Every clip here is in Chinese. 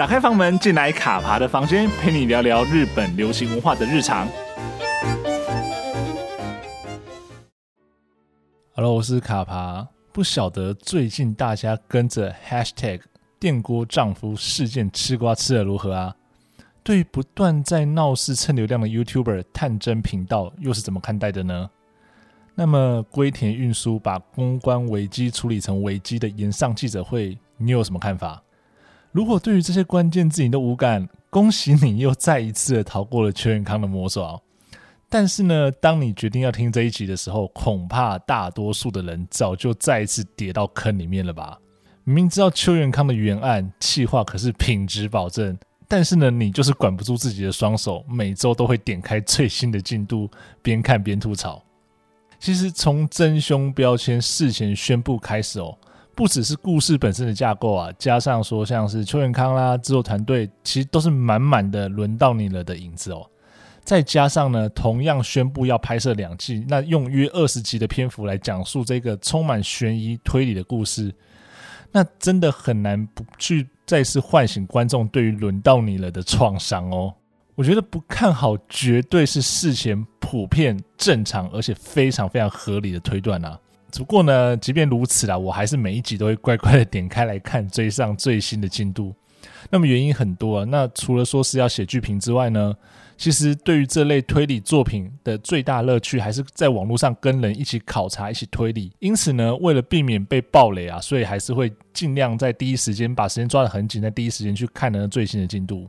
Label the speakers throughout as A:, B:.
A: 打开房门，进来卡爬的房间，陪你聊聊日本流行文化的日常。Hello，我是卡爬。不晓得最近大家跟着 Hashtag 电锅丈夫事件吃瓜吃的如何啊？对于不断在闹事蹭流量的 YouTuber 探侦频道，又是怎么看待的呢？那么龟田运输把公关危机处理成危机的延上记者会，你有什么看法？如果对于这些关键字你都无感，恭喜你又再一次的逃过了邱元康的魔爪。但是呢，当你决定要听这一集的时候，恐怕大多数的人早就再一次跌到坑里面了吧？明明知道邱元康的原案企划可是品质保证，但是呢，你就是管不住自己的双手，每周都会点开最新的进度，边看边吐槽。其实从真凶标签事前宣布开始哦，不只是故事本身的架构啊，加上说像是邱元康啦、制作团队，其实都是满满的轮到你了的影子哦。再加上呢，同样宣布要拍摄两季，那用约二十集的篇幅来讲述这个充满悬疑推理的故事，那真的很难不去再次唤醒观众对于轮到你了的创伤哦。我觉得不看好绝对是事前普遍正常而且非常非常合理的推断啊。不过呢，即便如此啦，我还是每一集都会乖乖的点开来看，追上最新的进度。那么原因很多啊，那除了说是要写剧评之外呢，其实对于这类推理作品的最大乐趣，还是在网络上跟人一起考察、一起推理。因此呢，为了避免被暴雷啊，所以还是会尽量在第一时间把时间抓得很紧，在第一时间去看呢最新的进度。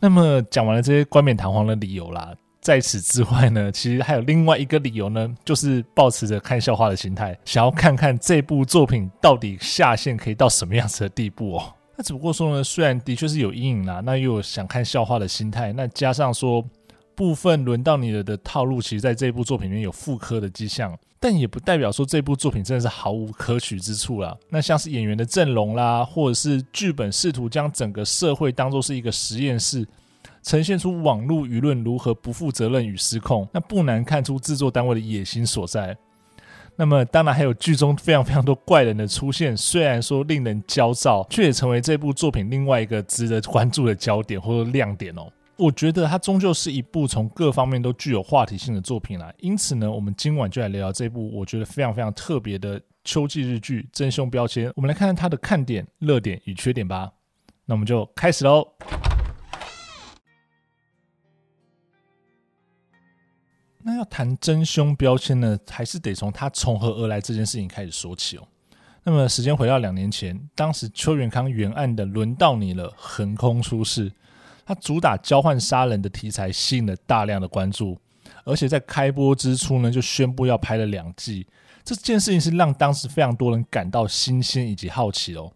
A: 那么讲完了这些冠冕堂皇的理由啦，在此之外呢，其实还有另外一个理由呢，就是抱持着看笑话的心态，想要看看这部作品到底下限可以到什么样子的地步哦。那只不过说呢，虽然的确是有阴影啦，那又有想看笑话的心态，那加上说部分轮到你了的套路，其实在这部作品里面有复刻的迹象。但也不代表说这部作品真的是毫无可取之处啦。那像是演员的阵容啦，或者是剧本试图将整个社会当作是一个实验室，呈现出网络舆论如何不负责任与失控，那不难看出制作单位的野心所在。那么当然还有剧中非常非常多怪人的出现，虽然说令人焦躁，却也成为这部作品另外一个值得关注的焦点或者亮点哦。我觉得它终究是一部从各方面都具有话题性的作品啦，因此呢，我们今晚就来聊聊这部我觉得非常非常特别的秋季日剧《真凶标签》。我们来看看它的看点、热点与缺点吧。那我们就开始喽。那要谈真凶标签呢，还是得从他从何而来这件事情开始说起哦。那么时间回到两年前，当时邱元康原案的《轮到你了》横空出世。它主打交换杀人的题材，吸引了大量的关注，而且在开播之初呢，就宣布要拍了两季。这件事情是让当时非常多人感到新鲜以及好奇哦。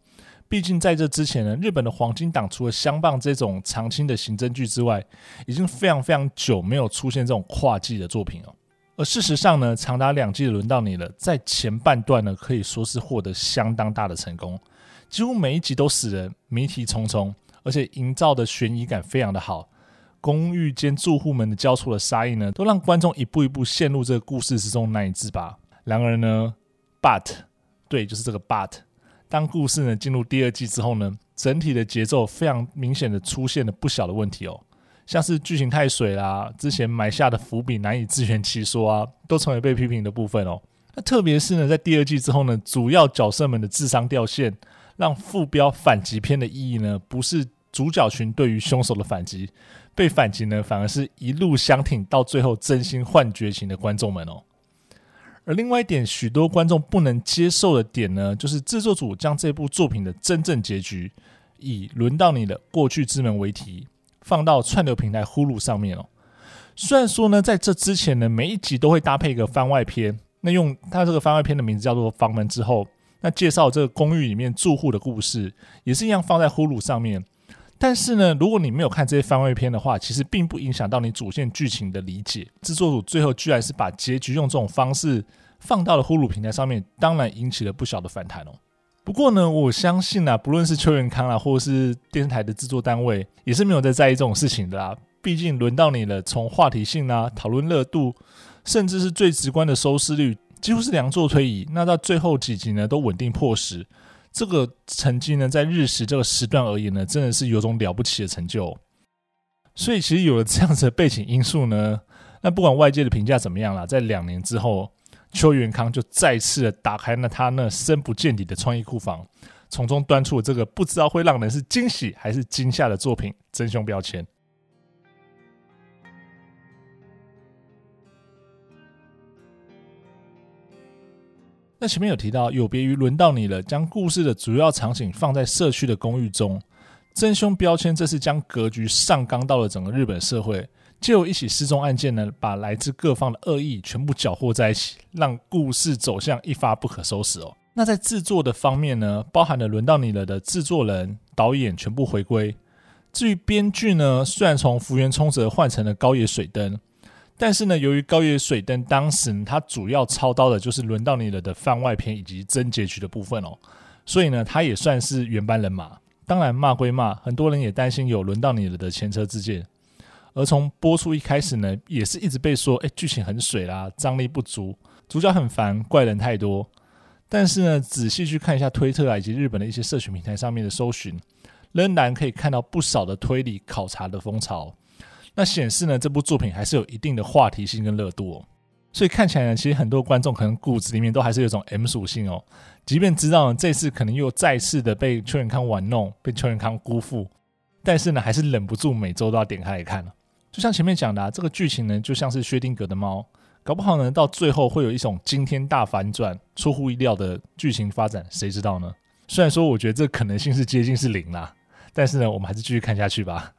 A: 毕竟在这之前呢，日本的黄金档除了相棒这种长青的刑侦剧之外，已经非常非常久没有出现这种跨季的作品哦。而事实上呢，长达两季的轮到你了，在前半段呢，可以说是获得相当大的成功，几乎每一集都死人谜题重重。而且营造的悬疑感非常的好，公寓间住户们的交错的杀意呢，都让观众一步一步陷入这个故事之中难以自拔。然而呢，but 对，就是这个 but，当故事呢进入第二季之后呢，整体的节奏非常明显的出现了不小的问题哦，像是剧情太水啦，之前埋下的伏笔难以自圆其说啊，都成为被批评的部分哦。那特别是呢，在第二季之后呢，主要角色们的智商掉线，让副标反击篇的意义呢，不是。主角群对于凶手的反击，被反击呢，反而是一路相挺，到最后真心换绝情的观众们哦。而另外一点，许多观众不能接受的点呢，就是制作组将这部作品的真正结局，以轮到你的过去之门为题，放到串流平台 Hulu 上面哦。虽然说呢，在这之前呢，每一集都会搭配一个番外篇，那用它这个番外篇的名字叫做《房门之后》，那介绍这个公寓里面住户的故事，也是一样放在 Hulu 上面。但是呢，如果你没有看这些番外篇的话，其实并不影响到你主线剧情的理解。制作组最后居然是把结局用这种方式放到了呼噜平台上面，当然引起了不小的反弹哦。不过呢，我相信啊，不论是邱元康啊，或者是电视台的制作单位，也是没有在在意这种事情的啦。毕竟轮到你了，从话题性啊、讨论热度，甚至是最直观的收视率，几乎是两座推移。那到最后几集呢，都稳定破十。这个成绩呢，在日食这个时段而言呢，真的是有种了不起的成就。所以其实有了这样子的背景因素呢，那不管外界的评价怎么样啦，在两年之后，邱元康就再次的打开了他那深不见底的创意库房，从中端出了这个不知道会让人是惊喜还是惊吓的作品《真凶标签》。那前面有提到，有别于轮到你了，将故事的主要场景放在社区的公寓中，真凶标签这是将格局上纲到了整个日本社会，借由一起失踪案件呢，把来自各方的恶意全部搅和在一起，让故事走向一发不可收拾哦。那在制作的方面呢，包含了轮到你了的制作人、导演全部回归。至于编剧呢，虽然从福原充则换成了高野水灯。但是呢，由于高野水灯当时他主要操刀的就是轮到你了的番外篇以及真结局的部分哦，所以呢，他也算是原班人马。当然骂归骂，很多人也担心有轮到你了的前车之鉴。而从播出一开始呢，也是一直被说，哎，剧情很水啦，张力不足，主角很烦，怪人太多。但是呢，仔细去看一下推特啊，以及日本的一些社群平台上面的搜寻，仍然可以看到不少的推理考察的风潮。那显示呢，这部作品还是有一定的话题性跟热度哦，所以看起来呢，其实很多观众可能骨子里面都还是有种 M 属性哦，即便知道呢这次可能又再次的被邱永康玩弄，被邱永康辜负，但是呢，还是忍不住每周都要点开来看。就像前面讲的啊，这个剧情呢，就像是薛定谔的猫，搞不好呢，到最后会有一种惊天大反转、出乎意料的剧情发展，谁知道呢？虽然说我觉得这可能性是接近是零啦，但是呢，我们还是继续看下去吧。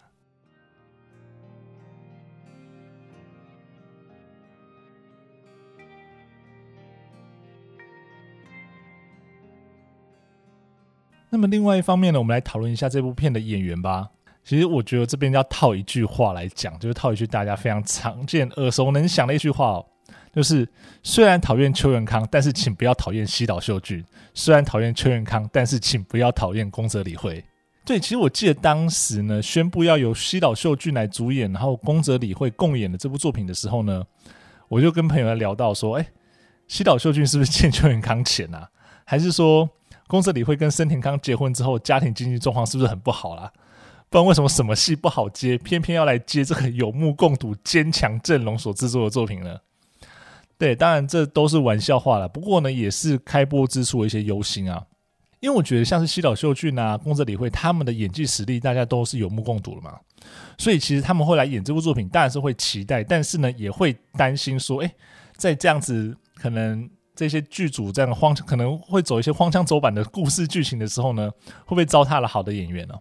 A: 那么另外一方面呢，我们来讨论一下这部片的演员吧。其实我觉得这边要套一句话来讲，就是套一句大家非常常见、耳熟能详的一句话哦，就是虽然讨厌秋元康，但是请不要讨厌西岛秀俊；虽然讨厌秋元康，但是请不要讨厌宫泽理惠。对，其实我记得当时呢，宣布要由西岛秀俊来主演，然后宫泽理惠共演的这部作品的时候呢，我就跟朋友聊到说，哎，西岛秀俊是不是欠秋元康钱啊？还是说？宫泽理惠跟森田康结婚之后，家庭经济状况是不是很不好啦？不然为什么什么戏不好接，偏偏要来接这个有目共睹、坚强阵容所制作的作品呢？对，当然这都是玩笑话了。不过呢，也是开播之初的一些忧心啊。因为我觉得像是西岛秀俊啊、宫泽理惠他们的演技实力，大家都是有目共睹的嘛。所以其实他们会来演这部作品，当然是会期待，但是呢，也会担心说，哎，在这样子可能。这些剧组这样荒可能会走一些荒腔走板的故事剧情的时候呢，会不会糟蹋了好的演员呢？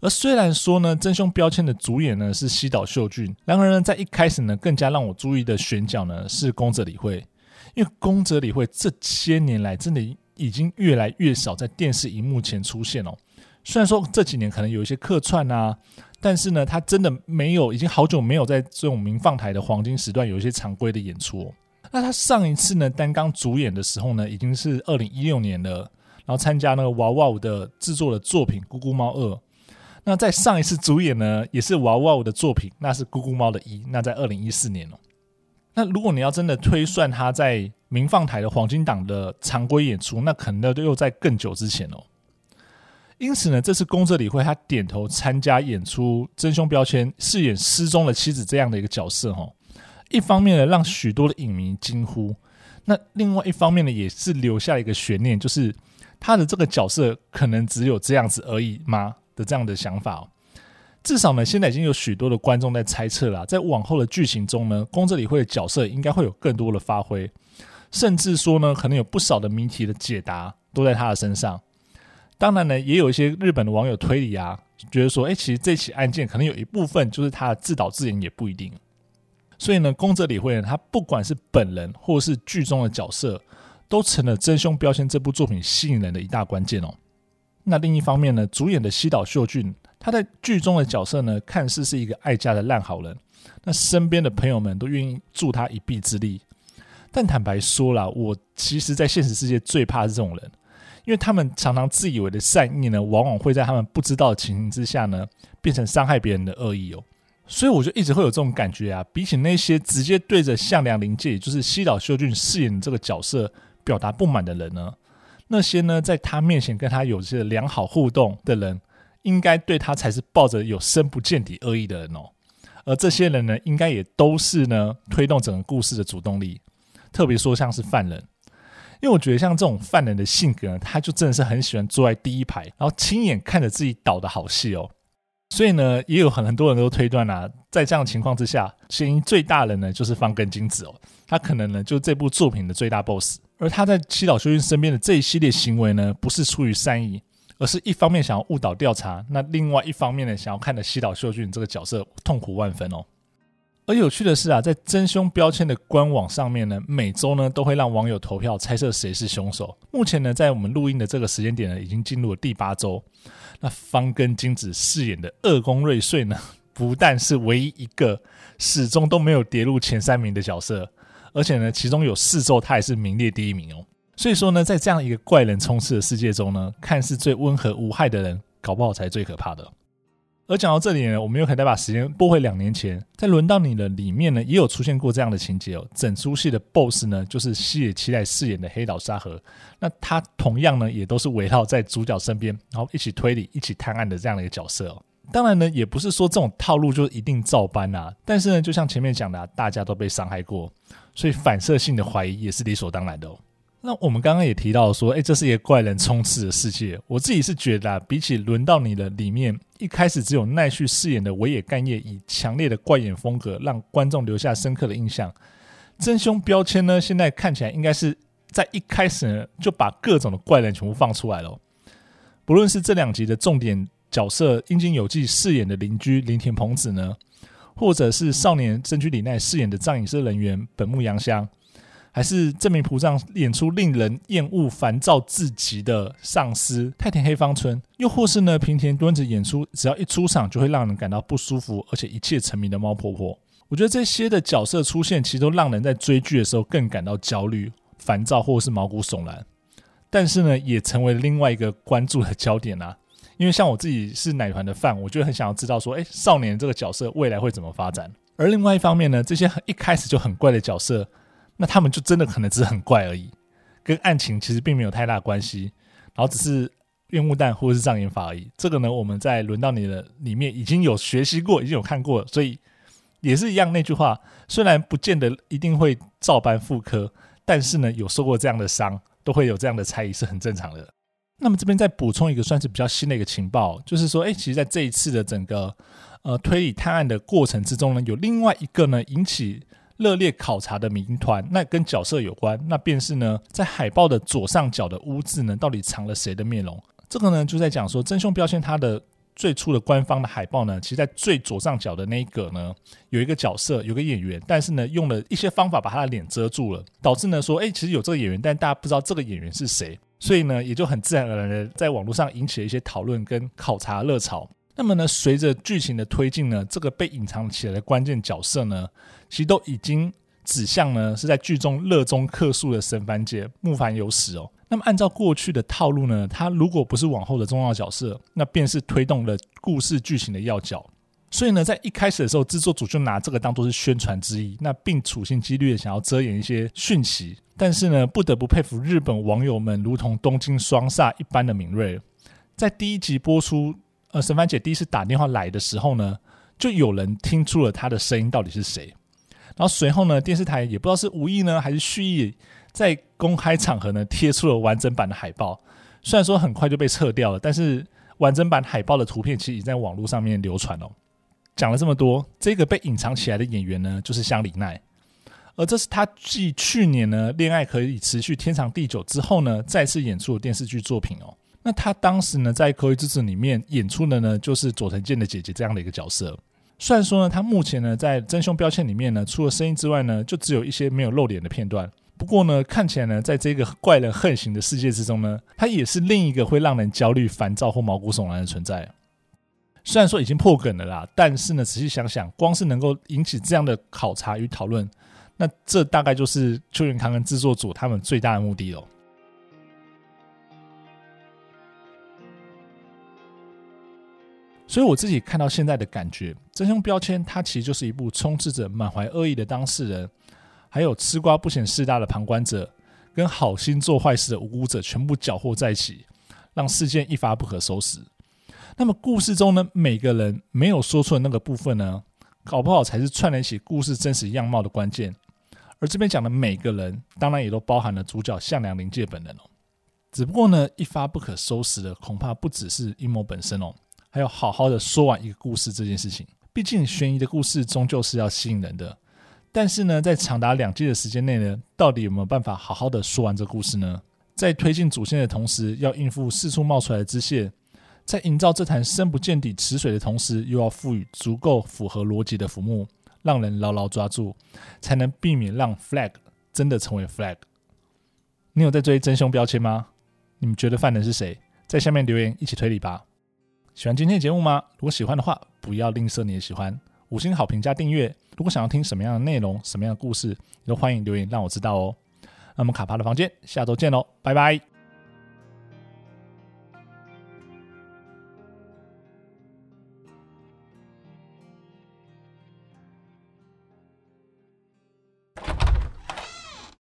A: 而虽然说呢，真凶标签的主演呢是西岛秀俊，然而呢，在一开始呢，更加让我注意的选角呢是宫泽理惠，因为宫泽理惠这些年来真的已经越来越少在电视荧幕前出现哦。虽然说这几年可能有一些客串啊，但是呢，他真的没有，已经好久没有在这种民放台的黄金时段有一些常规的演出。那他上一次呢，担纲主演的时候呢，已经是二零一六年了，然后参加那个娃娃舞的制作的作品《咕咕猫二》。那在上一次主演呢，也是娃娃舞的作品，那是《咕咕猫》的一，那在二零一四年哦。那如果你要真的推算他在民放台的黄金档的常规演出，那可能又在更久之前哦。因此呢，这次宫泽理惠他点头参加演出《真凶标签》，饰演失踪的妻子这样的一个角色哦。一方面呢，让许多的影迷惊呼；那另外一方面呢，也是留下一个悬念，就是他的这个角色可能只有这样子而已吗？的这样的想法哦。至少呢，现在已经有许多的观众在猜测了，在往后的剧情中呢，宫泽理惠的角色应该会有更多的发挥，甚至说呢，可能有不少的谜题的解答都在他的身上。当然呢，也有一些日本的网友推理啊，觉得说，哎，其实这起案件可能有一部分就是他的自导自演，也不一定。所以呢，宫泽理惠呢，他不管是本人或是剧中的角色，都成了《真凶标签》这部作品吸引人的一大关键哦。那另一方面呢，主演的西岛秀俊，他在剧中的角色呢，看似是一个爱家的烂好人，那身边的朋友们都愿意助他一臂之力。但坦白说啦，我其实在现实世界最怕是这种人，因为他们常常自以为的善意呢，往往会在他们不知道的情形之下呢，变成伤害别人的恶意哦。所以我就一直会有这种感觉啊，比起那些直接对着向良临介，也就是西岛秀俊饰演的这个角色表达不满的人呢，那些呢在他面前跟他有些良好互动的人，应该对他才是抱着有深不见底恶意的人哦。而这些人呢，应该也都是呢推动整个故事的主动力。特别说像是犯人，因为我觉得像这种犯人的性格呢，他就真的是很喜欢坐在第一排，然后亲眼看着自己导的好戏哦。所以呢，也有很很多人都推断啊，在这样的情况之下，嫌疑最大的呢就是方根金子哦。他可能呢就这部作品的最大 BOSS，而他在西岛秀俊身边的这一系列行为呢，不是出于善意。而是一方面想要误导调查，那另外一方面呢，想要看着西岛秀俊这个角色痛苦万分哦。而有趣的是啊，在真凶标签的官网上面呢，每周呢都会让网友投票猜测谁是凶手。目前呢，在我们录音的这个时间点呢，已经进入了第八周。那方根金子饰演的二宫瑞穗呢，不但是唯一一个始终都没有跌入前三名的角色，而且呢，其中有四周他也是名列第一名哦。所以说呢，在这样一个怪人充斥的世界中呢，看似最温和无害的人，搞不好才最可怕的。而讲到这里呢，我们又可以再把时间拨回两年前，在轮到你的里面呢，也有出现过这样的情节哦。整出戏的 BOSS 呢，就是西野七濑饰演的黑岛沙和。那他同样呢，也都是围绕在主角身边，然后一起推理、一起探案的这样的一个角色哦。当然呢，也不是说这种套路就一定照搬啊。但是呢，就像前面讲的啊，大家都被伤害过，所以反射性的怀疑也是理所当然的哦。那我们刚刚也提到说，哎，这是一个怪人充斥的世界。我自己是觉得啊，比起轮到你的里面，一开始只有奈绪饰演的尾野干叶以强烈的怪眼风格让观众留下深刻的印象。真凶标签呢，现在看起来应该是在一开始呢就把各种的怪人全部放出来了。不论是这两集的重点角色樱井有纪饰演的邻居林田朋子呢，或者是少年真居里奈饰演的葬仪社人员本木阳香。还是证明仆上演出令人厌恶、烦躁至极的上司太田黑方村，又或是呢平田敦子演出只要一出场就会让人感到不舒服，而且一切沉迷的猫婆婆。我觉得这些的角色出现，其实都让人在追剧的时候更感到焦虑、烦躁，或是毛骨悚然。但是呢，也成为另外一个关注的焦点啊。因为像我自己是奶团的饭我就很想要知道说，哎，少年这个角色未来会怎么发展？而另外一方面呢，这些一开始就很怪的角色。那他们就真的可能只是很怪而已，跟案情其实并没有太大关系，然后只是烟雾弹或者是障眼法而已。这个呢，我们在轮到你的里面已经有学习过，已经有看过，所以也是一样那句话，虽然不见得一定会照搬复刻，但是呢，有受过这样的伤，都会有这样的猜疑是很正常的。那么这边再补充一个算是比较新的一个情报，就是说，哎，其实在这一次的整个呃推理探案的过程之中呢，有另外一个呢引起。热烈考察的谜团，那跟角色有关，那便是呢，在海报的左上角的污渍呢，到底藏了谁的面容？这个呢，就在讲说真凶标签它的最初的官方的海报呢，其实在最左上角的那一个呢，有一个角色，有个演员，但是呢，用了一些方法把他的脸遮住了，导致呢说，哎，其实有这个演员，但大家不知道这个演员是谁，所以呢，也就很自然而然的在网络上引起了一些讨论跟考察热潮。那么呢，随着剧情的推进呢，这个被隐藏起来的关键角色呢，其实都已经指向呢是在剧中热衷客诉的神番姐木凡有史哦。那么按照过去的套路呢，他如果不是往后的重要角色，那便是推动了故事剧情的要角。所以呢，在一开始的时候，制作组就拿这个当做是宣传之一，那并处心积虑的想要遮掩一些讯息。但是呢，不得不佩服日本网友们如同东京双煞一般的敏锐，在第一集播出。呃，神番姐第一次打电话来的时候呢，就有人听出了她的声音到底是谁。然后随后呢，电视台也不知道是无意呢还是蓄意，在公开场合呢贴出了完整版的海报。虽然说很快就被撤掉了，但是完整版海报的图片其实已在网络上面流传了。讲了这么多，这个被隐藏起来的演员呢，就是香里奈。而这是他继去年呢《恋爱可以持续天长地久》之后呢，再次演出的电视剧作品哦。那他当时呢，在《口语之子》里面演出的呢，就是佐藤健的姐姐这样的一个角色。虽然说呢，他目前呢在真凶标签里面呢，除了声音之外呢，就只有一些没有露脸的片段。不过呢，看起来呢，在这个怪人横行的世界之中呢，他也是另一个会让人焦虑、烦躁或毛骨悚然的存在。虽然说已经破梗了啦，但是呢，仔细想想，光是能够引起这样的考察与讨论，那这大概就是邱元康跟制作组他们最大的目的了。所以我自己看到现在的感觉，真凶标签它其实就是一部充斥着满怀恶意的当事人，还有吃瓜不嫌事大的旁观者，跟好心做坏事的无辜者全部搅和在一起，让事件一发不可收拾。那么故事中呢，每个人没有说出的那个部分呢，搞不好才是串联起故事真实样貌的关键。而这边讲的每个人，当然也都包含了主角向良临介本人哦。只不过呢，一发不可收拾的恐怕不只是阴谋本身哦，还有好好的说完一个故事这件事情。毕竟悬疑的故事终究是要吸引人的。但是呢，在长达两季的时间内呢，到底有没有办法好好的说完这故事呢？在推进主线的同时，要应付四处冒出来的支线。在营造这潭深不见底池水的同时，又要赋予足够符合逻辑的浮木，让人牢牢抓住，才能避免让 flag 真的成为 flag。你有在追真凶标签吗？你们觉得犯人是谁？在下面留言一起推理吧。喜欢今天的节目吗？如果喜欢的话，不要吝啬你的喜欢，五星好评加订阅。如果想要听什么样的内容，什么样的故事，都欢迎留言让我知道哦。那么卡帕的房间，下周见喽，拜拜。